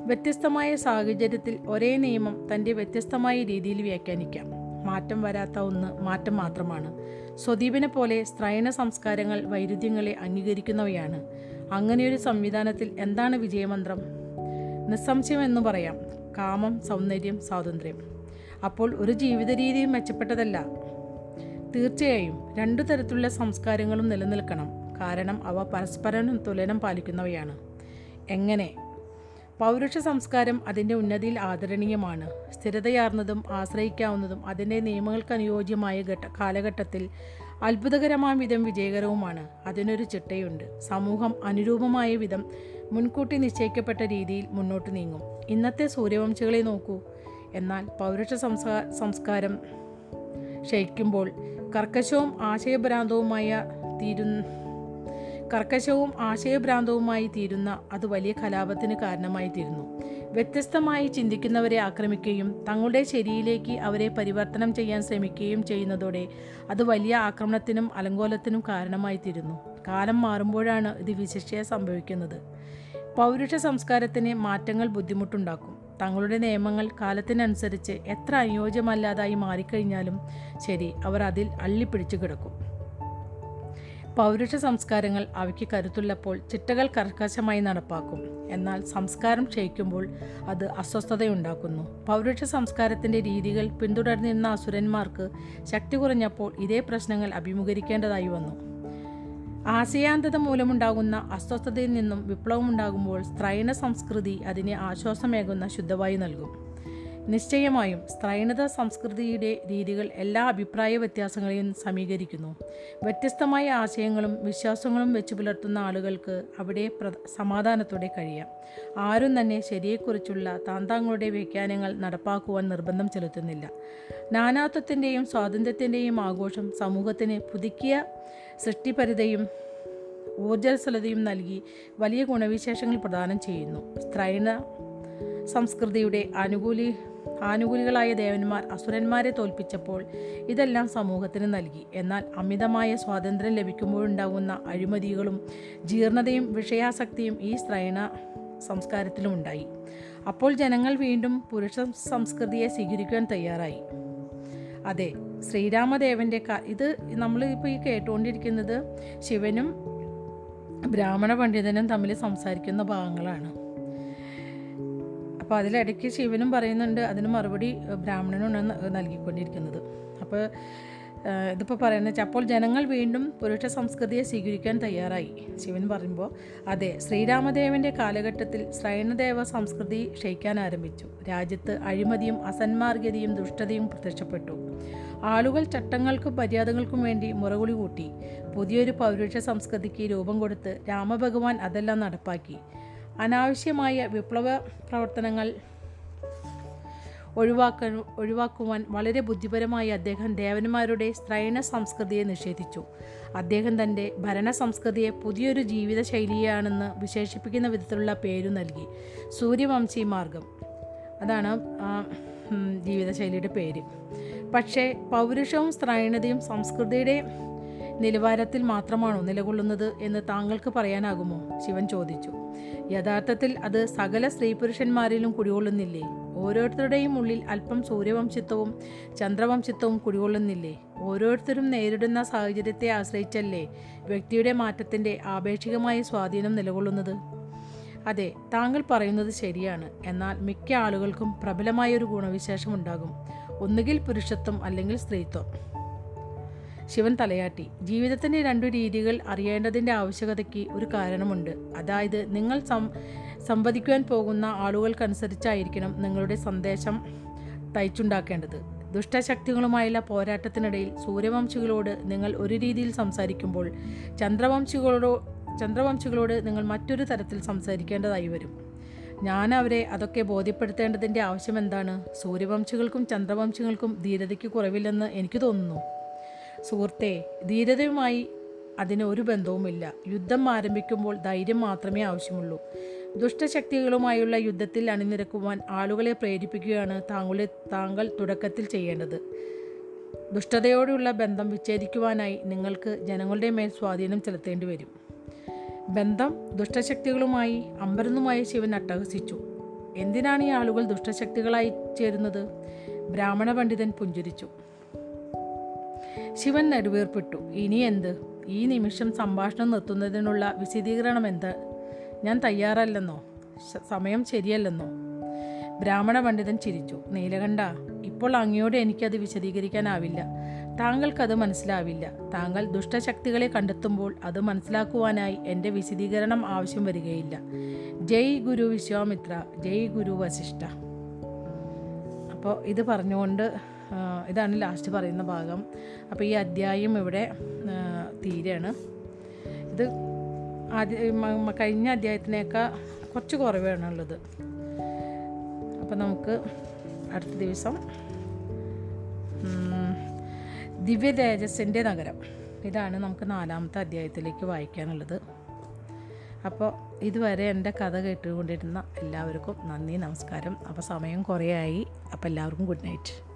വ്യത്യസ്തമായ സാഹചര്യത്തിൽ ഒരേ നിയമം തന്റെ വ്യത്യസ്തമായ രീതിയിൽ വ്യാഖ്യാനിക്കാം. മാറ്റം വരാത്ത ഒന്ന് മാറ്റം മാത്രമാണ്. സ്വദീപിനെ പോലെ സ്ത്രൈണ സംസ്കാരങ്ങൾ വൈരുദ്ധ്യങ്ങളെ അംഗീകരിക്കുന്നവയാണ്. അങ്ങനെയൊരു സംവിധാനത്തിൽ എന്താണ് വിജയമന്ത്രം? നിസ്സംശയം എന്ന് പറയാം. കാമം സൗന്ദര്യം സ്വാതന്ത്ര്യം. അപ്പോൾ ഒരു ജീവിത രീതിയും മെച്ചപ്പെട്ടതല്ല. തീർച്ചയായും രണ്ടു തരത്തിലുള്ള സംസ്കാരങ്ങളും നിലനിൽക്കണം. കാരണം അവ പരസ്പരം തുലനം പാലിക്കുന്നവയാണ്. എങ്ങനെ? പൗരുഷ സംസ്കാരം അതിന്റെ ഉന്നതിയിൽ ആദരണീയമാണ്. സ്ഥിരതയാർന്നതും ആശ്രയിക്കാവുന്നതും അതിന്റെ നിയമങ്ങൾക്ക് അനുയോജ്യമായ ഘട്ട കാലഘട്ടത്തിൽ അത്ഭുതകരമായ വിധം വിജയകരവുമാണ്. അതിനൊരു ചിട്ടയുണ്ട്. സമൂഹം അനുരൂപമായ വിധം മുൻകൂട്ടി നിശ്ചയിക്കപ്പെട്ട രീതിയിൽ മുന്നോട്ട് നീങ്ങും. ഇന്നത്തെ സൂര്യവംശികളെ നോക്കൂ. എന്നാൽ പൗരുഷ സംസ്കാ സംസ്കാരം ക്ഷയിക്കുമ്പോൾ കർക്കശവും ആശയഭ്രാന്തവുമായ തീരുന്ന കർക്കശവും ആശയഭ്രാന്തവുമായി തീരുന്ന അത് വലിയ കലാപത്തിന് കാരണമായി തീരുന്നു വ്യത്യസ്തമായി ചിന്തിക്കുന്നവരെ ആക്രമിക്കുകയും തങ്ങളുടെ ശരിയിലേക്ക് അവരെ പരിവർത്തനം ചെയ്യാൻ ശ്രമിക്കുകയും ചെയ്യുന്നതോടെ അത് വലിയ ആക്രമണത്തിനും അലങ്കോലത്തിനും കാരണമായി തീരുന്നു കാലം മാറുമ്പോഴാണ് ഇത് വിശിഷ്ടയെ സംഭവിക്കുന്നത്. പൗരുഷ സംസ്കാരത്തിന് മാറ്റങ്ങൾ ബുദ്ധിമുട്ടുണ്ടാക്കും. തങ്ങളുടെ നിയമങ്ങൾ കാലത്തിനനുസരിച്ച് എത്ര അനുയോജ്യമല്ലാതായി മാറിക്കഴിഞ്ഞാലും ശരി അവർ അതിൽ അള്ളിപ്പിടിച്ചു കിടക്കും. പൗരുഷ സംസ്കാരങ്ങൾ അവയ്ക്ക് കരുത്തുള്ളപ്പോൾ ചിട്ടകൾ കർക്കശമായി നടപ്പാക്കും. എന്നാൽ സംസ്കാരം ക്ഷയിക്കുമ്പോൾ അത് അസ്വസ്ഥതയുണ്ടാക്കുന്നു. പൗരുഷ സംസ്കാരത്തിന്റെ രീതികൾ പിന്തുടർന്നിരുന്ന അസുരന്മാർക്ക് ശക്തി കുറഞ്ഞപ്പോൾ ഇതേ പ്രശ്നങ്ങൾ അഭിമുഖീകരിക്കേണ്ടതായി വന്നു. ആശയാന്തത മൂലമുണ്ടാകുന്ന അസ്വസ്ഥതയിൽ നിന്നും വിപ്ലവമുണ്ടാകുമ്പോൾ സ്ത്രൈണ സംസ്കൃതി അതിനെ ആശ്വാസമേകുന്ന ശുദ്ധവായു നൽകും. നിശ്ചയമായും സ്ത്രൈണത സംസ്കൃതിയുടെ രീതികൾ എല്ലാ അഭിപ്രായ വ്യത്യാസങ്ങളെയും സമീകരിക്കുന്നു. വ്യത്യസ്തമായ ആശയങ്ങളും വിശ്വാസങ്ങളും വെച്ച് പുലർത്തുന്ന ആളുകൾക്ക് അവിടെ സമാധാനത്തോടെ കഴിയാം. ആരും തന്നെ ശരിയെക്കുറിച്ചുള്ള താന്താങ്ങളുടെ വ്യാഖ്യാനങ്ങൾ നടപ്പാക്കുവാൻ നിർബന്ധം ചെലുത്തുന്നില്ല. നാനാത്വത്തിന്റെയും സ്വാതന്ത്ര്യത്തിന്റെയും ആഘോഷം സമൂഹത്തിന് പുതുക്കിയ സൃഷ്ടിപരിതയും ഊർജസ്വലതയും നൽകി വലിയ ഗുണവിശേഷങ്ങൾ പ്രദാനം ചെയ്യുന്നു. സ്ത്രൈണ സംസ്കൃതിയുടെ ആനുകൂലി ആനുകൂലികളായ ദേവന്മാർ അസുരന്മാരെ തോൽപ്പിച്ചപ്പോൾ ഇതെല്ലാം സമൂഹത്തിന് നൽകി. എന്നാൽ അമിതമായ സ്വാതന്ത്ര്യം ലഭിക്കുമ്പോഴുണ്ടാകുന്ന അഴിമതികളും ജീർണതയും വിഷയാസക്തിയും ഈ സ്ത്രൈണ സംസ്കാരത്തിലും ഉണ്ടായി അപ്പോൾ ജനങ്ങൾ വീണ്ടും പുരുഷ സംസ്കൃതിയെ സ്വീകരിക്കാൻ തയ്യാറായി. അതെ ശ്രീരാമദേവന്റെ ക ഇത് നമ്മൾ ഇപ്പോൾ ഈ കേട്ടുകൊണ്ടിരിക്കുന്നത് ശിവനും ബ്രാഹ്മണ പണ്ഡിതനും തമ്മിൽ സംസാരിക്കുന്ന ഭാഗങ്ങളാണ്. അപ്പോൾ അതിലിടയ്ക്ക് ശിവനും പറയുന്നുണ്ട് അതിന് മറുപടി ബ്രാഹ്മണനുമാണ് നൽകിക്കൊണ്ടിരിക്കുന്നത്. അപ്പോൾ ഇതിപ്പോൾ പറയുന്നത് വെച്ചാൽ അപ്പോൾ ജനങ്ങൾ വീണ്ടും പുരുഷ സംസ്കൃതിയെ സ്വീകരിക്കാൻ തയ്യാറായി. ശിവൻ പറയുമ്പോൾ അതെ ശ്രീരാമദേവന്റെ കാലഘട്ടത്തിൽ ശ്രൈണദേവ സംസ്കൃതി ക്ഷയിക്കാൻ ആരംഭിച്ചു. രാജ്യത്ത് അഴിമതിയും അസന്മാർഗതയും ദുഷ്ടതയും പ്രത്യക്ഷപ്പെട്ടു. ആളുകൾ ചട്ടങ്ങൾക്കും മര്യാദകൾക്കും വേണ്ടി മുറകുളി കൂട്ടി. പുതിയൊരു പൗരുഷ സംസ്കൃതിക്ക് രൂപം കൊടുത്ത് രാമഭഗവാൻ അതെല്ലാം നടപ്പാക്കി. അനാവശ്യമായ വിപ്ലവ പ്രവർത്തനങ്ങൾ ഒഴിവാക്കാൻ ഒഴിവാക്കുവാൻ വളരെ ബുദ്ധിപരമായി അദ്ദേഹം ദേവന്മാരുടെ സ്ത്രൈണ സംസ്കൃതിയെ നിഷേധിച്ചു. അദ്ദേഹം തന്റെ ഭരണ സംസ്കൃതിയെ പുതിയൊരു ജീവിത ശൈലിയാണെന്ന് വിശേഷിപ്പിക്കുന്ന വിധത്തിലുള്ള പേരു നൽകി. സൂര്യവംശി മാർഗം. അതാണ് ജീവിതശൈലിയുടെ പേര്. പക്ഷേ പൗരുഷവും സ്ത്രൈണതയും സംസ്കൃതിയുടെ നിലവാരത്തിൽ മാത്രമാണോ നിലകൊള്ളുന്നത് എന്ന് താങ്കൾക്ക് പറയാനാകുമോ? ശിവൻ ചോദിച്ചു. യഥാർത്ഥത്തിൽ അത് സകല സ്ത്രീ പുരുഷന്മാരിലും കുടികൊള്ളുന്നില്ലേ? ഓരോരുത്തരുടെയും ഉള്ളിൽ അല്പം സൂര്യവംശിത്വവും ചന്ദ്രവംശിത്വവും കുടികൊള്ളുന്നില്ലേ? ഓരോരുത്തരും നേരിടുന്ന സാഹചര്യത്തെ ആശ്രയിച്ചല്ലേ വ്യക്തിയുടെ മാറ്റത്തിന്റെ ആപേക്ഷികമായ സ്വാധീനം നിലകൊള്ളുന്നത്? അതെ താങ്കൾ പറയുന്നത് ശരിയാണ്. എന്നാൽ മിക്ക ആളുകൾക്കും പ്രബലമായ ഒരു ഗുണവിശേഷം ഉണ്ടാകും ഒന്നുകിൽ പുരുഷത്വം അല്ലെങ്കിൽ സ്ത്രീത്വം. ശിവൻ തലയാട്ടി. ജീവിതത്തിന്റെ രണ്ടു രീതികൾ അറിയേണ്ടതിന്റെ ആവശ്യകതയ്ക്ക് ഒരു കാരണമുണ്ട്. അതായത് നിങ്ങൾ സം സംവദിക്കുവാൻ പോകുന്ന ആളുകൾക്കനുസരിച്ചായിരിക്കണം നിങ്ങളുടെ സന്ദേശം തയ്ച്ചുണ്ടാക്കേണ്ടത്. ദുഷ്ടശക്തികളുമായുള്ള പോരാട്ടത്തിനിടയിൽ സൂര്യവംശികളോട് നിങ്ങൾ ഒരു രീതിയിൽ സംസാരിക്കുമ്പോൾ ചന്ദ്രവംശികളോടോ ചന്ദ്രവംശികളോട് നിങ്ങൾ മറ്റൊരു തരത്തിൽ സംസാരിക്കേണ്ടതായി വരും. ഞാൻ അവരെ അതൊക്കെ ബോധ്യപ്പെടുത്തേണ്ടതിന്റെ ആവശ്യം എന്താണ്? സൂര്യവംശികൾക്കും ചന്ദ്രവംശികൾക്കും ധീരതയ്ക്ക് കുറവില്ലെന്ന് എനിക്ക് തോന്നുന്നു. സുഹൃത്തെ ധീരതയുമായി അതിന് ഒരു ബന്ധവുമില്ല. യുദ്ധം ആരംഭിക്കുമ്പോൾ ധൈര്യം മാത്രമേ ആവശ്യമുള്ളൂ. ദുഷ്ടശക്തികളുമായുള്ള യുദ്ധത്തിൽ അണിനിരക്കുവാൻ ആളുകളെ പ്രേരിപ്പിക്കുകയാണ് താങ്കളെ താങ്കൾ തുടക്കത്തിൽ ചെയ്യേണ്ടത്. ദുഷ്ടതയോടുള്ള ബന്ധം വിച്ഛേദിക്കുവാനായി നിങ്ങൾക്ക് ജനങ്ങളുടെ മേൽ സ്വാധീനം ചെലുത്തേണ്ടി വരും. ബന്ധം ദുഷ്ടശക്തികളുമായി അമ്പരന്നുമായ ശിവൻ അട്ടഹസിച്ചു. എന്തിനാണ് ഈ ആളുകൾ ദുഷ്ടശക്തികളായി ചേരുന്നത്? ബ്രാഹ്മണ പണ്ഡിതൻ പുഞ്ചിരിച്ചു. ശിവൻ നെടുവീർപ്പിട്ടു. ഇനി എന്ത്? ഈ നിമിഷം സംഭാഷണം നിർത്തുന്നതിനുള്ള വിശദീകരണം എന്ത്? ഞാൻ തയ്യാറല്ലെന്നോ? സമയം ശരിയല്ലെന്നോ? ബ്രാഹ്മണ പണ്ഡിതൻ ചിരിച്ചു. നീലകണ്ഠ ഇപ്പോൾ അങ്ങയോട് എനിക്കത് വിശദീകരിക്കാനാവില്ല. താങ്കൾക്കത് മനസ്സിലാവില്ല. താങ്കൾ ദുഷ്ടശക്തികളെ കണ്ടെത്തുമ്പോൾ അത് മനസ്സിലാക്കുവാനായി എന്റെ വിശദീകരണം ആവശ്യം വരികയില്ല. ജയ് ഗുരു വിശ്വാമിത്ര ജയ് ഗുരു വസിഷ്ഠ. അപ്പോൾ ഇത് പറഞ്ഞുകൊണ്ട് ഇതാണ് ലാസ്റ്റ് പറയുന്ന ഭാഗം. അപ്പോൾ ഈ അധ്യായം ഇവിടെ തീരെയാണ്. ഇത് ആദ്യ കഴിഞ്ഞ അധ്യായത്തിനേക്കാൾ കുറച്ച് കുറവാണുള്ളത്. അപ്പോൾ നമുക്ക് അടുത്ത ദിവസം ഉം, ദിവ്യ തേജസ്സിന്റെ നഗരം. ഇതാണ് നമുക്ക് നാലാമത്തെ അധ്യായത്തിലേക്ക് വായിക്കാനുള്ളത്. അപ്പോൾ ഇതുവരെ എന്റെ കഥ കേട്ടുകൊണ്ടിരുന്ന എല്ലാവർക്കും നന്ദി നമസ്കാരം. അപ്പോൾ സമയം കുറേ ആയി അപ്പോൾ എല്ലാവർക്കും ഗുഡ് നൈറ്റ്